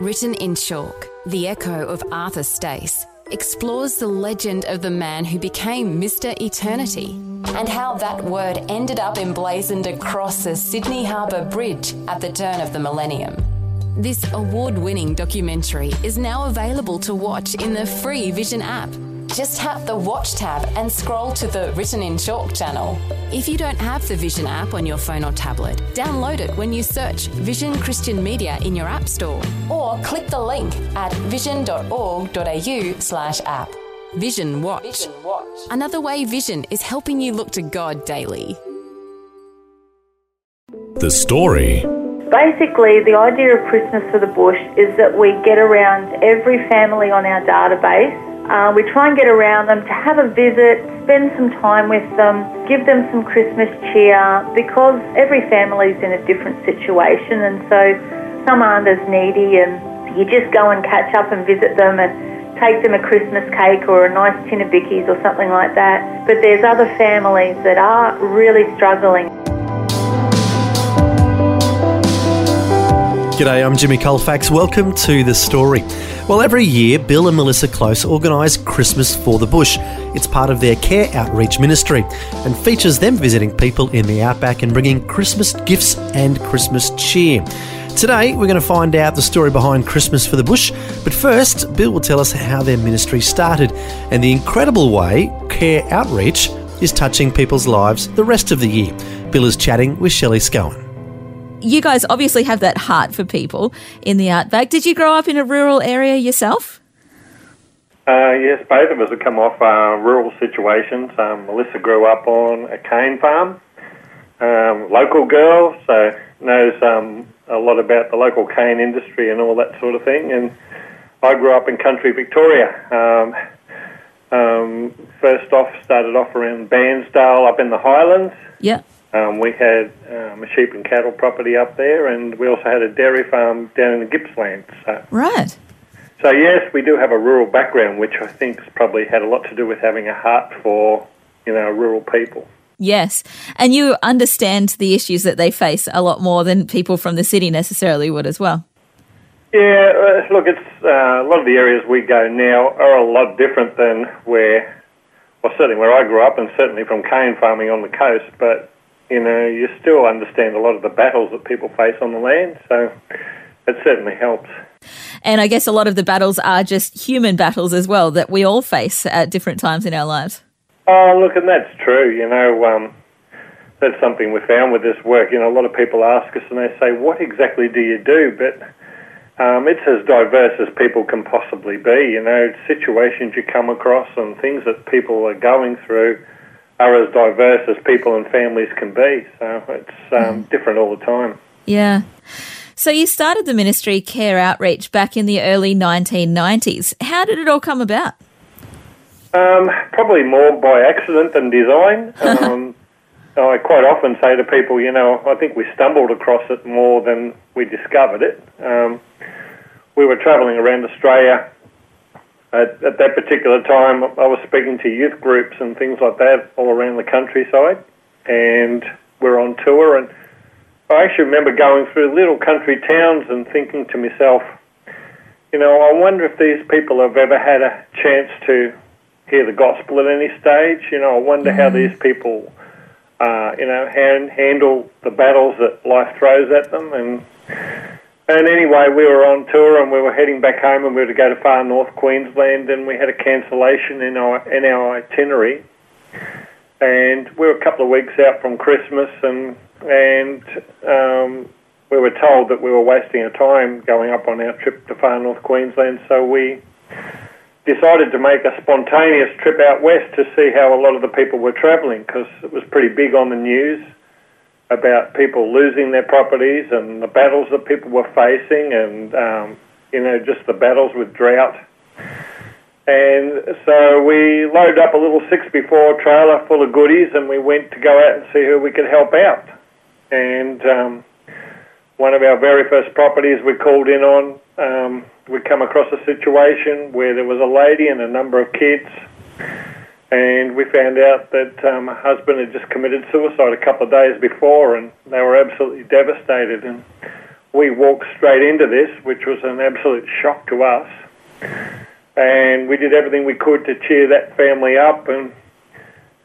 Written in Chalk, The Echo of Arthur Stace explores the legend of the man who became Mr. Eternity and how that word ended up emblazoned across the Sydney Harbour Bridge at the turn of the millennium. This award winning documentary is now available to watch in the free Vision app. Just tap the Watch tab and scroll to the Written in Chalk channel. If you don't have the Vision app on your phone or tablet, download it when you search Vision Christian Media in your App Store or click the link at vision.org.au slash app. Vision Watch. Vision Watch. Another way Vision is helping you look to God daily. The story. Basically, the idea of Christmas for the Bush is that we get around every family on our database. Uh, we try and get around them to have a visit, spend some time with them, give them some Christmas cheer because every family is in a different situation and so some aren't as needy and you just go and catch up and visit them and take them a Christmas cake or a nice tin of bickies or something like that. But there's other families that are really struggling. G'day, I'm Jimmy Colfax. Welcome to The Story. Well, every year, Bill and Melissa Close organise Christmas for the Bush. It's part of their care outreach ministry and features them visiting people in the outback and bringing Christmas gifts and Christmas cheer. Today, we're going to find out the story behind Christmas for the Bush, but first, Bill will tell us how their ministry started and the incredible way care outreach is touching people's lives the rest of the year. Bill is chatting with Shelley Scowen you guys obviously have that heart for people in the outback. Did you grow up in a rural area yourself? Uh, yes, both of us have come off uh, rural situations. Um, Melissa grew up on a cane farm, um, local girl, so knows um, a lot about the local cane industry and all that sort of thing. And I grew up in country Victoria. Um, um, first off, started off around Bairnsdale up in the Highlands. Yeah. Um, we had um, a sheep and cattle property up there, and we also had a dairy farm down in the Gippsland. So, right. So yes, we do have a rural background, which I think probably had a lot to do with having a heart for you know rural people. Yes, and you understand the issues that they face a lot more than people from the city necessarily would as well. Yeah, uh, look, it's uh, a lot of the areas we go now are a lot different than where, well, certainly where I grew up, and certainly from cane farming on the coast. But you know, you still understand a lot of the battles that people face on the land, so it certainly helps. And I guess a lot of the battles are just human battles as well that we all face at different times in our lives. Oh, look, and that's true. You know, um, that's something we found with this work. You know, a lot of people ask us and they say, what exactly do you do? But um, it's as diverse as people can possibly be. You know, situations you come across and things that people are going through are as diverse as people and families can be. So it's um, mm. different all the time. Yeah. So you started the ministry Care Outreach back in the early 1990s. How did it all come about? Um, probably more by accident than design. Um, I quite often say to people, you know, I think we stumbled across it more than we discovered it. Um, we were travelling around Australia at, at that particular time, I was speaking to youth groups and things like that all around the countryside, and we're on tour. And I actually remember going through little country towns and thinking to myself, you know, I wonder if these people have ever had a chance to hear the gospel at any stage. You know, I wonder mm-hmm. how these people, uh, you know, hand, handle the battles that life throws at them and and anyway, we were on tour and we were heading back home and we were to go to far north Queensland and we had a cancellation in our in our itinerary. And we were a couple of weeks out from Christmas and and um, we were told that we were wasting our time going up on our trip to far north Queensland. So we decided to make a spontaneous trip out west to see how a lot of the people were travelling because it was pretty big on the news about people losing their properties and the battles that people were facing, and um, you know just the battles with drought. And so we loaded up a little six before trailer full of goodies, and we went to go out and see who we could help out. And um, one of our very first properties we called in on, um, we come across a situation where there was a lady and a number of kids and we found out that um, her husband had just committed suicide a couple of days before, and they were absolutely devastated. And we walked straight into this, which was an absolute shock to us. And we did everything we could to cheer that family up and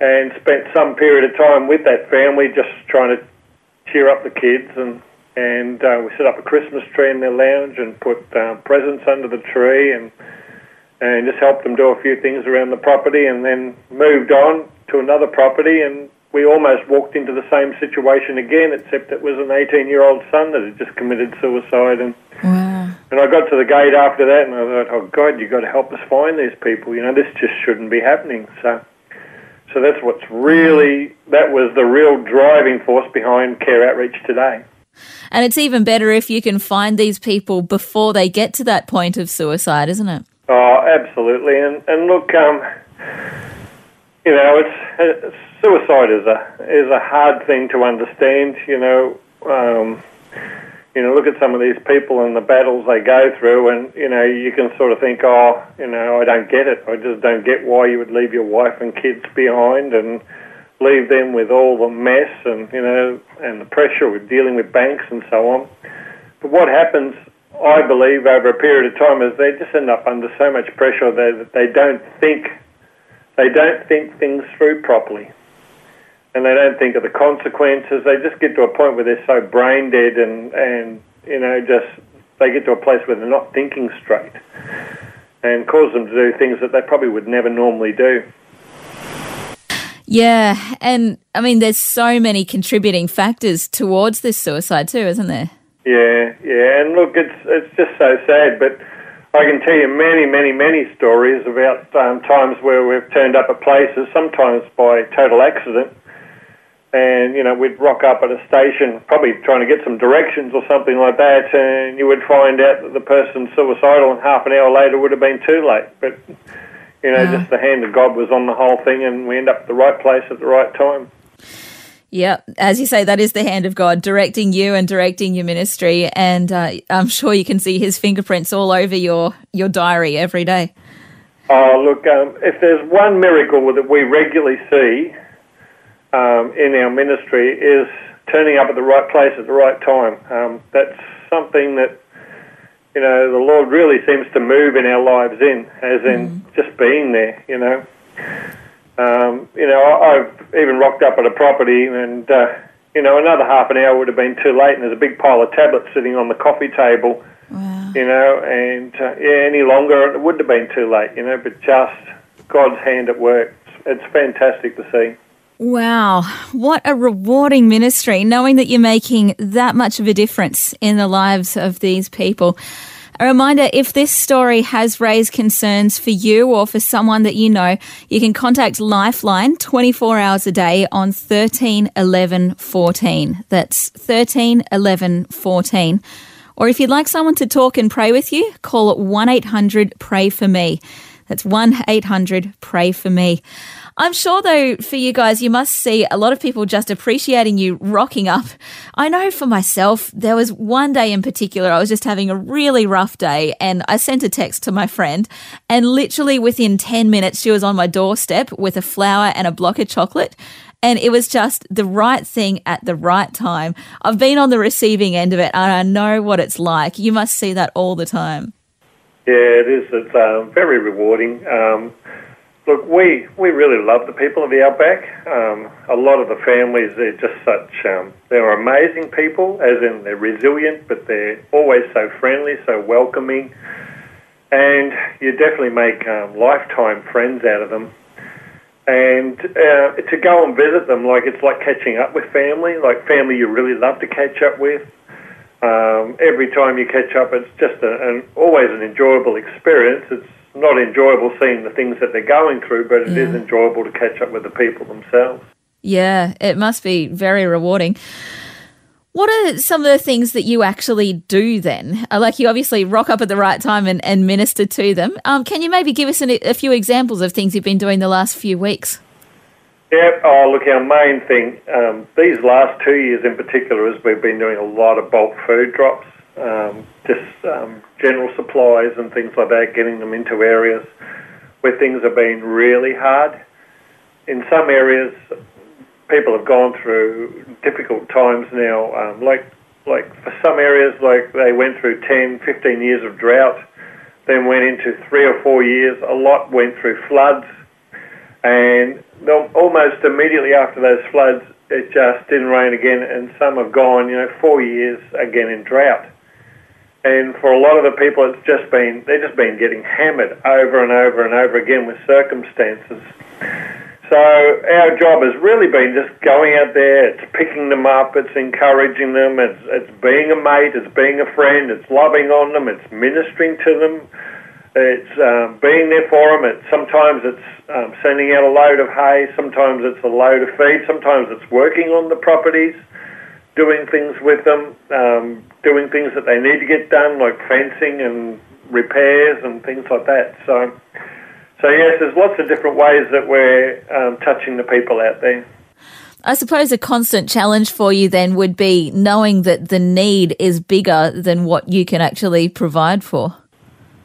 and spent some period of time with that family just trying to cheer up the kids and and uh, we set up a Christmas tree in their lounge and put uh, presents under the tree and and just helped them do a few things around the property and then moved on to another property and we almost walked into the same situation again except it was an 18 year old son that had just committed suicide and Wow. and I got to the gate after that and I thought oh god you've got to help us find these people you know this just shouldn't be happening so so that's what's really that was the real driving force behind care outreach today And it's even better if you can find these people before they get to that point of suicide, isn't it? Oh, absolutely. And and look, um, you know, it's, it's suicide is a is a hard thing to understand. You know, um, you know, look at some of these people and the battles they go through, and you know, you can sort of think, oh, you know, I don't get it. I just don't get why you would leave your wife and kids behind and leave them with all the mess and you know and the pressure with dealing with banks and so on. But what happens, I believe, over a period of time is they just end up under so much pressure that they don't think they don't think things through properly. And they don't think of the consequences. They just get to a point where they're so brain dead and, and you know, just they get to a place where they're not thinking straight and cause them to do things that they probably would never normally do. Yeah, and I mean, there's so many contributing factors towards this suicide too, isn't there? Yeah, yeah, and look, it's it's just so sad, but I can tell you many, many, many stories about um, times where we've turned up at places, sometimes by total accident, and you know we'd rock up at a station, probably trying to get some directions or something like that, and you would find out that the person's suicidal, and half an hour later would have been too late. But you know, Yeah. just the hand of God was on the whole thing, and we end up at the right place at the right time. Yeah, as you say, that is the hand of God directing you and directing your ministry, and uh, I'm sure you can see His fingerprints all over your your diary every day. Oh, look, um, if there's one miracle that we regularly see um, in our ministry is turning up at the right place at the right time. Um, that's something that, you know, the Lord really seems to move in our lives in, as in just being there, you know. Um, you know, I've even rocked up at a property and, uh, you know, another half an hour would have been too late and there's a big pile of tablets sitting on the coffee table Wow. you know, and uh, yeah, any longer it would have been too late, you know, but just God's hand at work. It's fantastic to see. Wow, what a rewarding ministry, knowing that you're making that much of a difference in the lives of these people. A reminder if this story has raised concerns for you or for someone that you know, you can contact Lifeline 24 hours a day on 13 11 14. That's 13 11 14. Or if you'd like someone to talk and pray with you, call 1 800 Pray For Me. That's 1 800 Pray For Me. I'm sure, though, for you guys, you must see a lot of people just appreciating you rocking up. I know for myself, there was one day in particular, I was just having a really rough day, and I sent a text to my friend, and literally within 10 minutes, she was on my doorstep with a flower and a block of chocolate. And it was just the right thing at the right time. I've been on the receiving end of it, and I know what it's like. You must see that all the time. Yeah, it is. It's um, very rewarding. Um, look, we, we really love the people of the Outback. Um, a lot of the families, they're just such, um, they're amazing people, as in they're resilient, but they're always so friendly, so welcoming. And you definitely make um, lifetime friends out of them. And uh, to go and visit them, like it's like catching up with family, like family you really love to catch up with. Um, every time you catch up, it's just a, an always an enjoyable experience. It's not enjoyable seeing the things that they're going through, but it is Yeah. enjoyable to catch up with the people themselves. Yeah, it must be very rewarding. What are some of the things that you actually do then? Uh, Like you obviously rock up at the right time and, and minister to them. Um, can you maybe give us an, a few examples of things you've been doing the last few weeks? Yeah, oh, look, our main thing, um, these last two years in particular, is we've been doing a lot of bulk food drops, um, just um, general supplies and things like that, getting them into areas where things have been really hard. In some areas, people have gone through difficult times now, um, like like for some areas, like they went through 10, 15 years of drought, then went into three or four years. A lot went through floods, and almost immediately after those floods, it just didn't rain again, and some have gone, you know, four years again in drought. And for a lot of the people, it's just been they've just been getting hammered over and over and over again with circumstances. So our job has really been just going out there, it's picking them up, it's encouraging them, it's, it's being a mate, it's being a friend, it's loving on them, it's ministering to them, it's um, being there for them. It's, sometimes it's um, sending out a load of hay, sometimes it's a load of feed, sometimes it's working on the properties, doing things with them, um, doing things that they need to get done, like fencing and repairs and things like that. So so yes, there's lots of different ways that we're um, touching the people out there. I suppose a constant challenge for you then would be knowing that the need is bigger than what you can actually provide for.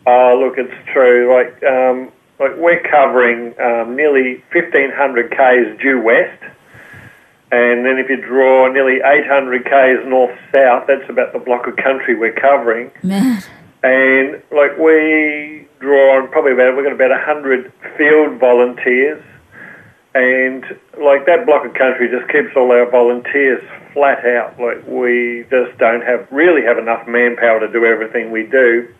Oh, look, it's true. Like, um, like we're covering um, nearly 1,500 k's due west, and then if you draw nearly 800 k's north south, that's about the block of country we're covering. Man. And like we draw on probably about we've got about hundred field volunteers, and like that block of country just keeps all our volunteers flat out. Like we just don't have really have enough manpower to do everything we do.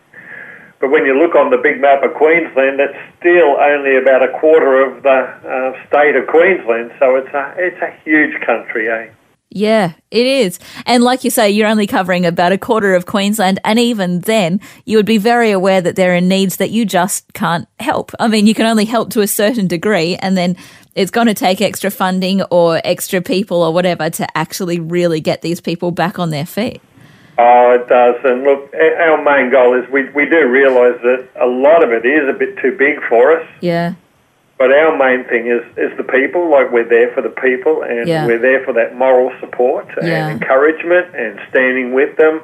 But when you look on the big map of Queensland, it's still only about a quarter of the uh, state of Queensland. So it's a it's a huge country, eh? Yeah, it is. And like you say, you're only covering about a quarter of Queensland. And even then, you would be very aware that there are needs that you just can't help. I mean, you can only help to a certain degree. And then it's going to take extra funding or extra people or whatever to actually really get these people back on their feet. Oh, it does. And look, our main goal is we, we do realise that a lot of it is a bit too big for us. Yeah. But our main thing is, is the people. Like we're there for the people, and yeah. we're there for that moral support and yeah. encouragement and standing with them.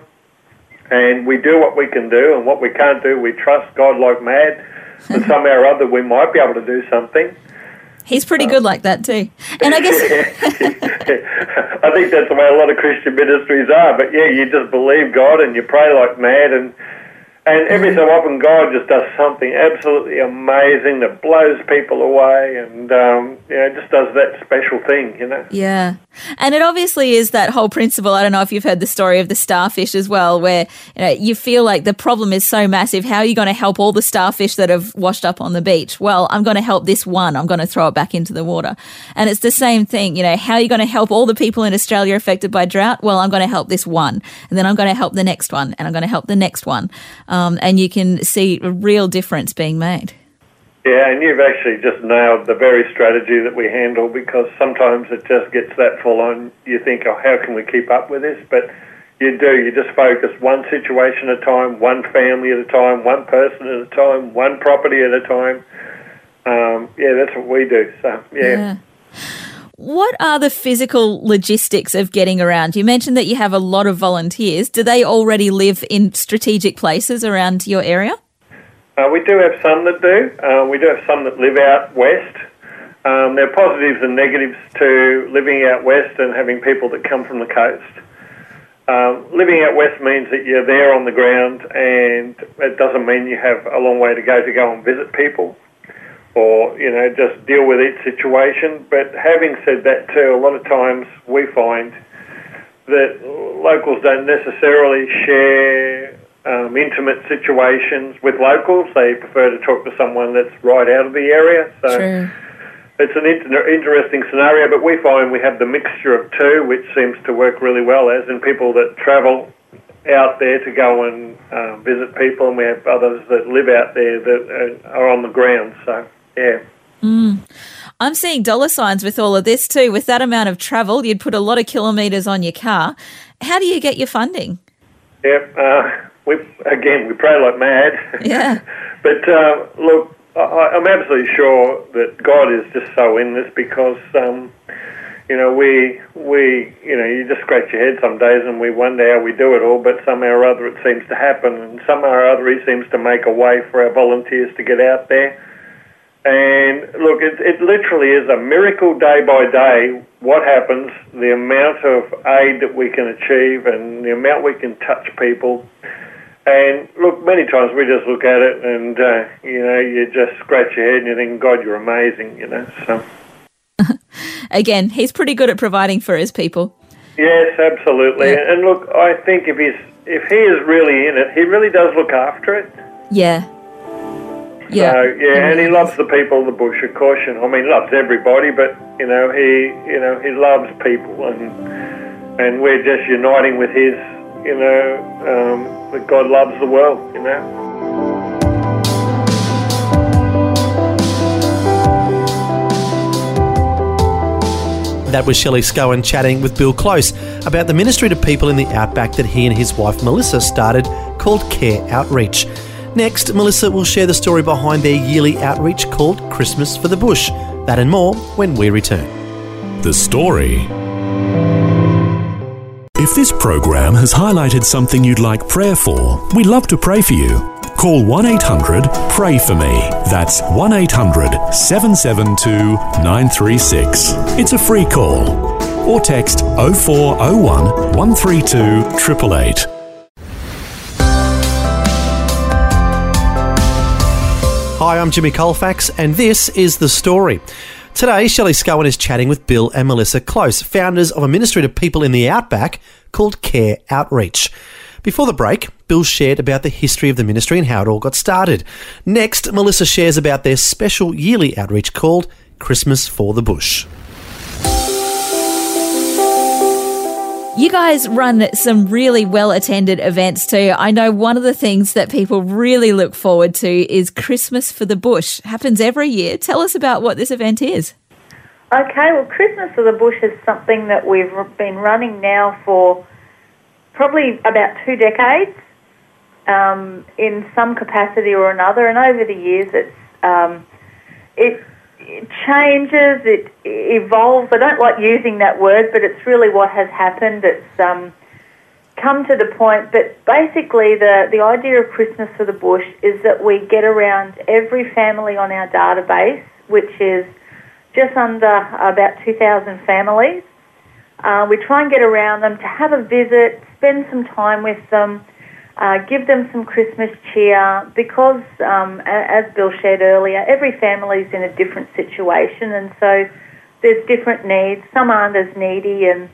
And we do what we can do, and what we can't do, we trust God like mad. But somehow or other, we might be able to do something. He's pretty good like that too. And I guess I think that's the way a lot of Christian ministries are. But yeah, you just believe God and you pray like mad and and every so often, God just does something absolutely amazing that blows people away, and um, you know, just does that special thing, you know. Yeah, and it obviously is that whole principle. I don't know if you've heard the story of the starfish as well, where you know you feel like the problem is so massive. How are you going to help all the starfish that have washed up on the beach? Well, I'm going to help this one. I'm going to throw it back into the water, and it's the same thing. You know, how are you going to help all the people in Australia affected by drought? Well, I'm going to help this one, and then I'm going to help the next one, and I'm going to help the next one. Um, um, and you can see a real difference being made. Yeah, and you've actually just nailed the very strategy that we handle because sometimes it just gets that full on. You think, oh, how can we keep up with this? But you do. You just focus one situation at a time, one family at a time, one person at a time, one property at a time. Um, yeah, that's what we do. So, yeah. yeah. What are the physical logistics of getting around? You mentioned that you have a lot of volunteers. Do they already live in strategic places around your area? Uh, we do have some that do. Uh, we do have some that live out west. Um, there are positives and negatives to living out west and having people that come from the coast. Um, living out west means that you're there on the ground, and it doesn't mean you have a long way to go to go and visit people or you know just deal with each situation. But having said that too, a lot of times we find that locals don't necessarily share um, intimate situations with locals. They prefer to talk to someone that's right out of the area. So. True. It's an inter- interesting scenario, but we find we have the mixture of two, which seems to work really well, as in people that travel out there to go and uh, visit people, and we have others that live out there that are on the ground. So yeah. Mm. I'm seeing dollar signs with all of this too. With that amount of travel, you'd put a lot of kilometres on your car. How do you get your funding? Yep. Uh, we again we pray like mad. Yeah. but uh, look, I, am absolutely sure that God is just so in this because um, you know we we you know you just scratch your head some days and we wonder how we do it all, but somehow or other it seems to happen, and somehow or other He seems to make a way for our volunteers to get out there And look, it, it literally is a miracle day by day what happens, the amount of aid that we can achieve and the amount we can touch people. And look, many times we just look at it and, uh, you know, you just scratch your head and you think, God, you're amazing, you know. So. Again, he's pretty good at providing for his people. Yes, absolutely. Yeah. And look, I think if he's if he is really in it, he really does look after it. Yeah. Yeah. So, yeah, and he loves the people of the bush, of course. And, I mean, he loves everybody, but you know, he you know he loves people, and and we're just uniting with his, you know, um, that God loves the world, you know. That was Shelley Scowen chatting with Bill Close about the ministry to people in the outback that he and his wife Melissa started called Care Outreach. Next, Melissa will share the story behind their yearly outreach called Christmas for the Bush. That and more when we return. The story. If this program has highlighted something you'd like prayer for, we'd love to pray for you. Call 1 800 Pray For Me. That's 1 800 772 936. It's a free call. Or text 0401 132 888. Hi, I'm Jimmy Colfax, and this is The Story. Today, Shelley Scowen is chatting with Bill and Melissa Close, founders of a ministry to people in the outback called Care Outreach. Before the break, Bill shared about the history of the ministry and how it all got started. Next, Melissa shares about their special yearly outreach called Christmas for the Bush. You guys run some really well attended events too. I know one of the things that people really look forward to is Christmas for the Bush. Happens every year. Tell us about what this event is. Okay, well, Christmas for the Bush is something that we've been running now for probably about two decades um, in some capacity or another, and over the years it's um, it it changes, it evolves. I don't like using that word, but it's really what has happened. It's um, come to the point, but basically the, the idea of Christmas for the Bush is that we get around every family on our database, which is just under about 2,000 families. Uh, we try and get around them to have a visit, spend some time with them, uh, give them some Christmas cheer because, um, as Bill shared earlier, every family is in a different situation, and so there's different needs. Some aren't as needy, and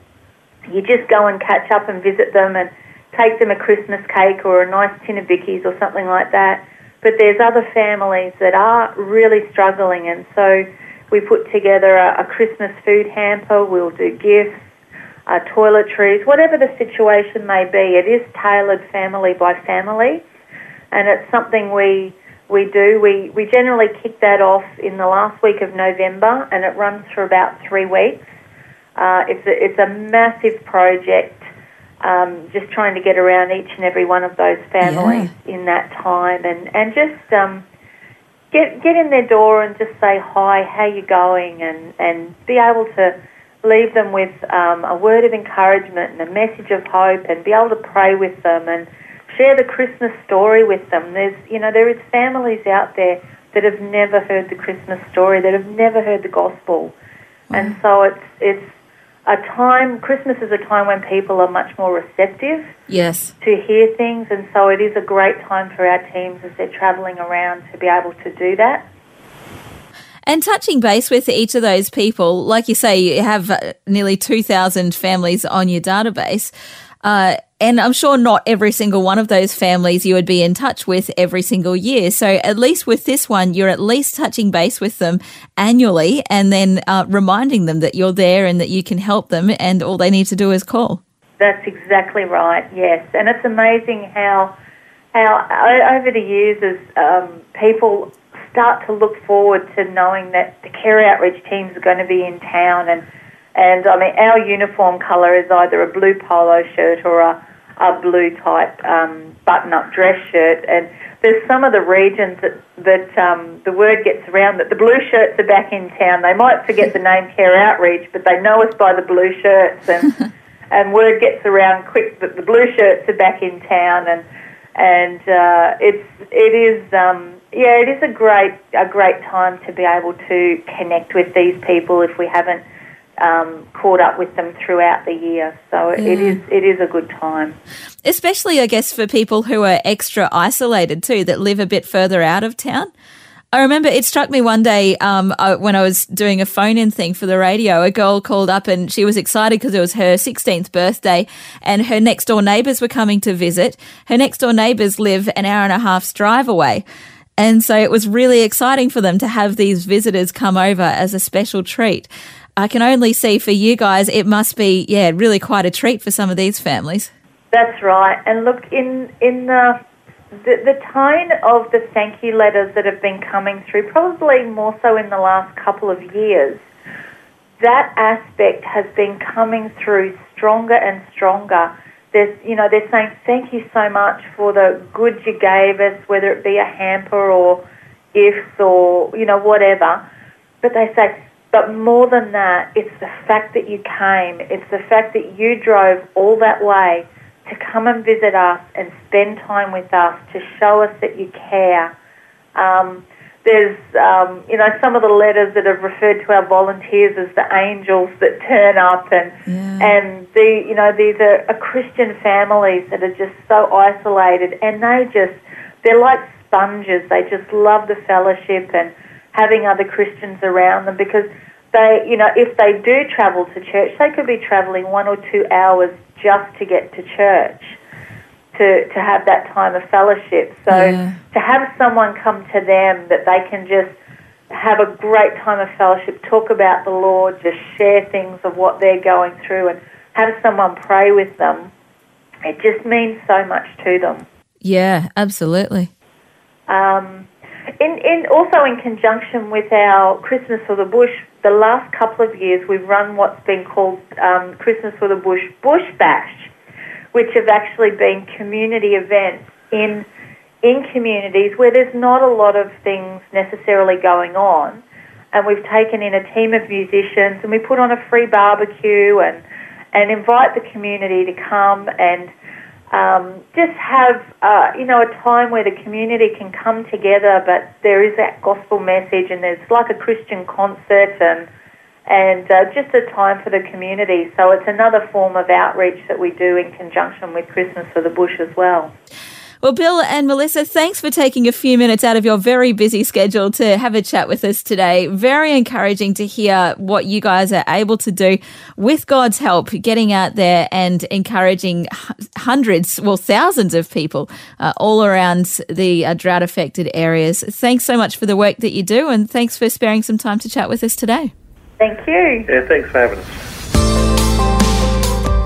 you just go and catch up and visit them and take them a Christmas cake or a nice tin of bickies or something like that. But there's other families that are really struggling, and so we put together a, a Christmas food hamper. We'll do gifts uh, toiletries, whatever the situation may be. It is tailored family by family, and it's something we we do. We we generally kick that off in the last week of November, and it runs for about three weeks. Uh, it's a, it's a massive project. Um, just trying to get around each and every one of those families yeah. in that time, and and just um, get get in their door and just say hi, how you going, and and be able to leave them with um, a word of encouragement and a message of hope and be able to pray with them and share the Christmas story with them. There's, you know, there is families out there that have never heard the Christmas story, that have never heard the gospel. Mm. And so it's, it's a time, Christmas is a time when people are much more receptive yes. to hear things. And so it is a great time for our teams as they're travelling around to be able to do that. And touching base with each of those people, like you say, you have uh, nearly 2,000 families on your database. Uh, and I'm sure not every single one of those families you would be in touch with every single year. So at least with this one, you're at least touching base with them annually and then uh, reminding them that you're there and that you can help them and all they need to do is call. That's exactly right, yes. And it's amazing how, how over the years as um, people start to look forward to knowing that the care outreach teams are going to be in town and and I mean our uniform colour is either a blue polo shirt or a, a blue type um, button up dress shirt. And there's some of the regions that that um, the word gets around that the blue shirts are back in town. They might forget the name Care Outreach, but they know us by the blue shirts, and and word gets around quick that the blue shirts are back in town, and and uh, it's it is um, yeah it is a great a great time to be able to connect with these people if we haven't um, caught up with them throughout the year. So yeah. it is it is a good time, especially I guess for people who are extra isolated too, that live a bit further out of town. I remember it struck me one day um, uh, when I was doing a phone in thing for the radio. A girl called up and she was excited because it was her 16th birthday and her next door neighbours were coming to visit. Her next door neighbours live an hour and a half's drive away. And so it was really exciting for them to have these visitors come over as a special treat. I can only see for you guys, it must be, yeah, really quite a treat for some of these families. That's right. And look, in, in the, the, the tone of the thank you letters that have been coming through, probably more so in the last couple of years, that aspect has been coming through stronger and stronger. There's, you know, they're saying thank you so much for the good you gave us, whether it be a hamper or gifts or you know whatever. But they say but more than that, it's the fact that you came. It's the fact that you drove all that way to come and visit us and spend time with us to show us that you care. Um, there's, um, you know, some of the letters that have referred to our volunteers as the angels that turn up, and yeah. and the, you know, these are, are Christian families that are just so isolated, and they just, they're like sponges. They just love the fellowship and having other Christians around them because they, you know, if they do travel to church, they could be travelling one or two hours just to get to church, to, to have that time of fellowship. So yeah. to have someone come to them that they can just have a great time of fellowship, talk about the Lord, just share things of what they're going through, and have someone pray with them, it just means so much to them. Yeah, absolutely. Um, in, in also in conjunction with our Christmas for the Bush, the last couple of years we've run what's been called um, Christmas for the Bush Bush Bash, which have actually been community events in in communities where there's not a lot of things necessarily going on, and we've taken in a team of musicians and we put on a free barbecue and and invite the community to come and um, just have uh, you know a time where the community can come together, but there is that gospel message, and there's like a Christian concert, and and uh, just a time for the community. So it's another form of outreach that we do in conjunction with Christmas for the Bush as well. Well, Bill and Melissa, thanks for taking a few minutes out of your very busy schedule to have a chat with us today. Very encouraging to hear what you guys are able to do with God's help, getting out there and encouraging hundreds, well, thousands of people uh, all around the uh, drought affected areas. Thanks so much for the work that you do, and thanks for sparing some time to chat with us today. Thank you. Yeah, thanks for having us.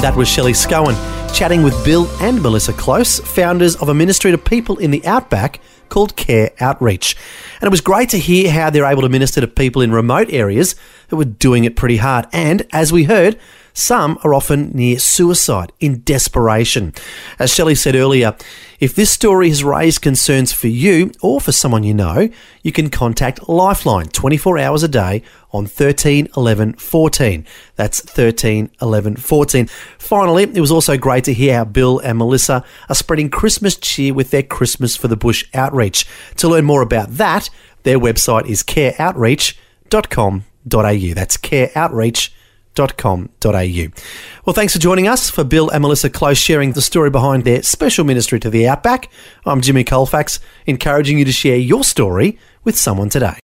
That was Shelley Scowen chatting with Bill and Melissa Close, founders of a ministry to people in the outback called Care Outreach. And it was great to hear how they're able to minister to people in remote areas who were doing it pretty hard. And as we heard, some are often near suicide in desperation. As Shelley said earlier, if this story has raised concerns for you or for someone you know, you can contact Lifeline 24 hours a day on 13 11 14. That's 13 11 14. Finally, it was also great to hear how Bill and Melissa are spreading Christmas cheer with their Christmas for the Bush outreach. To learn more about that, their website is careoutreach.com.au. That's careoutreach.com well, thanks for joining us for Bill and Melissa Close sharing the story behind their special ministry to the Outback. I'm Jimmy Colfax, encouraging you to share your story with someone today.